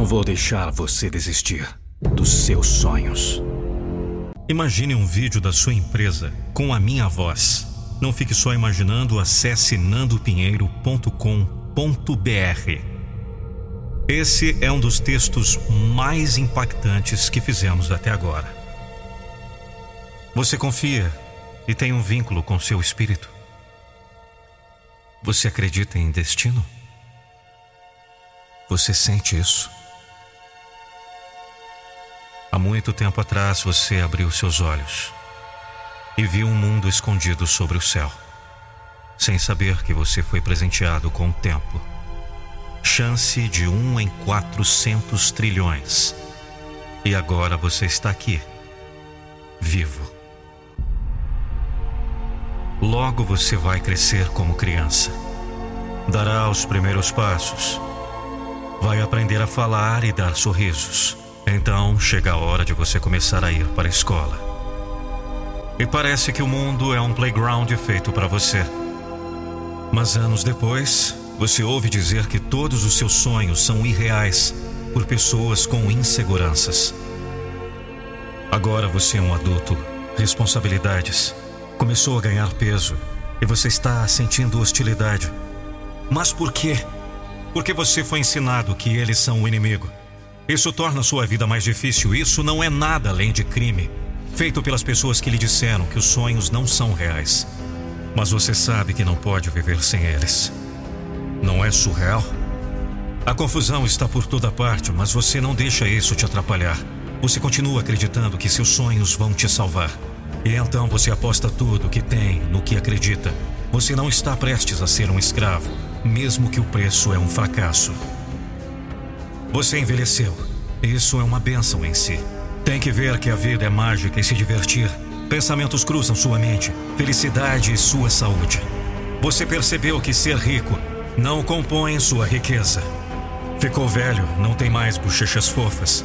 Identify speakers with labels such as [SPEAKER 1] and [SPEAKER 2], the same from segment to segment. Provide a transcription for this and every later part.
[SPEAKER 1] não vou deixar você desistir dos seus sonhos.
[SPEAKER 2] Imagine um vídeo da sua empresa com a minha voz. Não fique só imaginando, acesse nandopinheiro.com.br. Esse é um dos textos mais impactantes que fizemos até agora. Você confia e tem um vínculo com seu espírito? Você acredita em destino? Você sente isso? Muito tempo atrás você abriu seus olhos e viu um mundo escondido sobre o céu, sem saber que você foi presenteado com o tempo. Chance de um em quatrocentos trilhões. E agora você está aqui, vivo. Logo você vai crescer como criança. Dará os primeiros passos. Vai aprender a falar e dar sorrisos. Então chega a hora de você começar a ir para a escola. E parece que o mundo é um playground feito para você. Mas anos depois, você ouve dizer que todos os seus sonhos são irreais por pessoas com inseguranças. Agora você é um adulto, responsabilidades, começou a ganhar peso e você está sentindo hostilidade. Mas por quê? Porque você foi ensinado que eles são o inimigo. Isso torna sua vida mais difícil. Isso não é nada além de crime, feito pelas pessoas que lhe disseram que os sonhos não são reais. Mas você sabe que não pode viver sem eles. Não é surreal? A confusão está por toda parte, mas você não deixa isso te atrapalhar. Você continua acreditando que seus sonhos vão te salvar. E então você aposta tudo que tem no que acredita. Você não está prestes a ser um escravo, mesmo que o preço é um fracasso. Você envelheceu. Isso é uma bênção em si. Tem que ver que a vida é mágica e se divertir. Pensamentos cruzam sua mente, felicidade e sua saúde. Você percebeu que ser rico não compõe sua riqueza. Ficou velho, não tem mais bochechas fofas.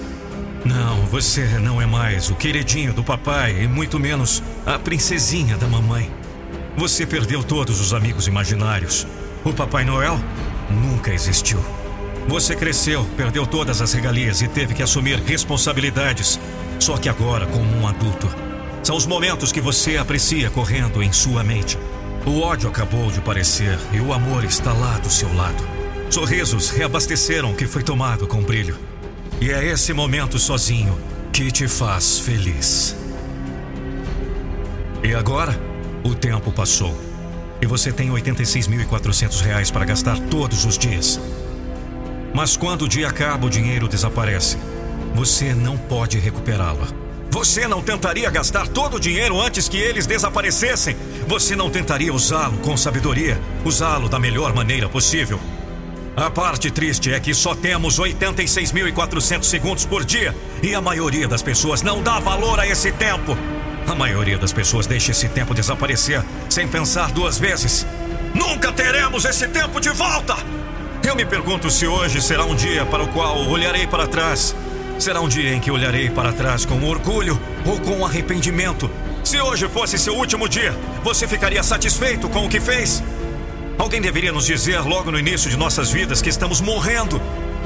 [SPEAKER 2] Não, você não é mais o queridinho do papai e muito menos a princesinha da mamãe. Você perdeu todos os amigos imaginários. O Papai Noel nunca existiu. Você cresceu, perdeu todas as regalias e teve que assumir responsabilidades. Só que agora, como um adulto, são os momentos que você aprecia correndo em sua mente. O ódio acabou de aparecer e o amor está lá do seu lado. Sorrisos reabasteceram o que foi tomado com brilho. E é esse momento sozinho que te faz feliz. E agora, o tempo passou. E você tem 86.400 reais para gastar todos os dias. Mas quando o dia acaba, o dinheiro desaparece. Você não pode recuperá-lo. Você não tentaria gastar todo o dinheiro antes que eles desaparecessem? Você não tentaria usá-lo com sabedoria? Usá-lo da melhor maneira possível? A parte triste é que só temos 86.400 segundos por dia e a maioria das pessoas não dá valor a esse tempo. A maioria das pessoas deixa esse tempo desaparecer sem pensar duas vezes. Nunca teremos esse tempo de volta! Eu me pergunto se hoje será um dia para o qual olharei para trás. Será um dia em que olharei para trás com orgulho ou com arrependimento. Se hoje fosse seu último dia, você ficaria satisfeito com o que fez? Alguém deveria nos dizer logo no início de nossas vidas que estamos morrendo.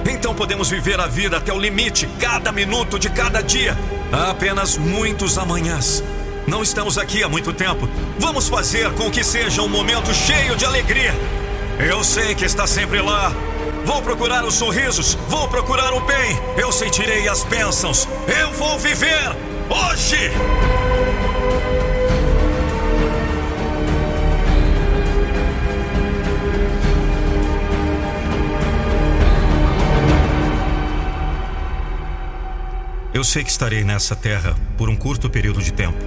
[SPEAKER 2] Então podemos viver a vida até o limite, cada minuto de cada dia. Há apenas muitos amanhãs. Não estamos aqui há muito tempo. Vamos fazer com que seja um momento cheio de alegria. Eu sei que está sempre lá. Vou procurar os sorrisos, vou procurar o bem. Eu sentirei as bênçãos. Eu vou viver hoje. Eu sei que estarei nessa terra por um curto período de tempo.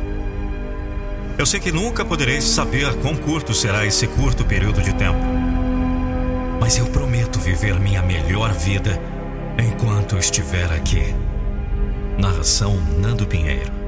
[SPEAKER 2] Eu sei que nunca poderei saber quão curto será esse curto período de tempo mas eu prometo viver minha melhor vida enquanto estiver aqui. Narração Nando Pinheiro.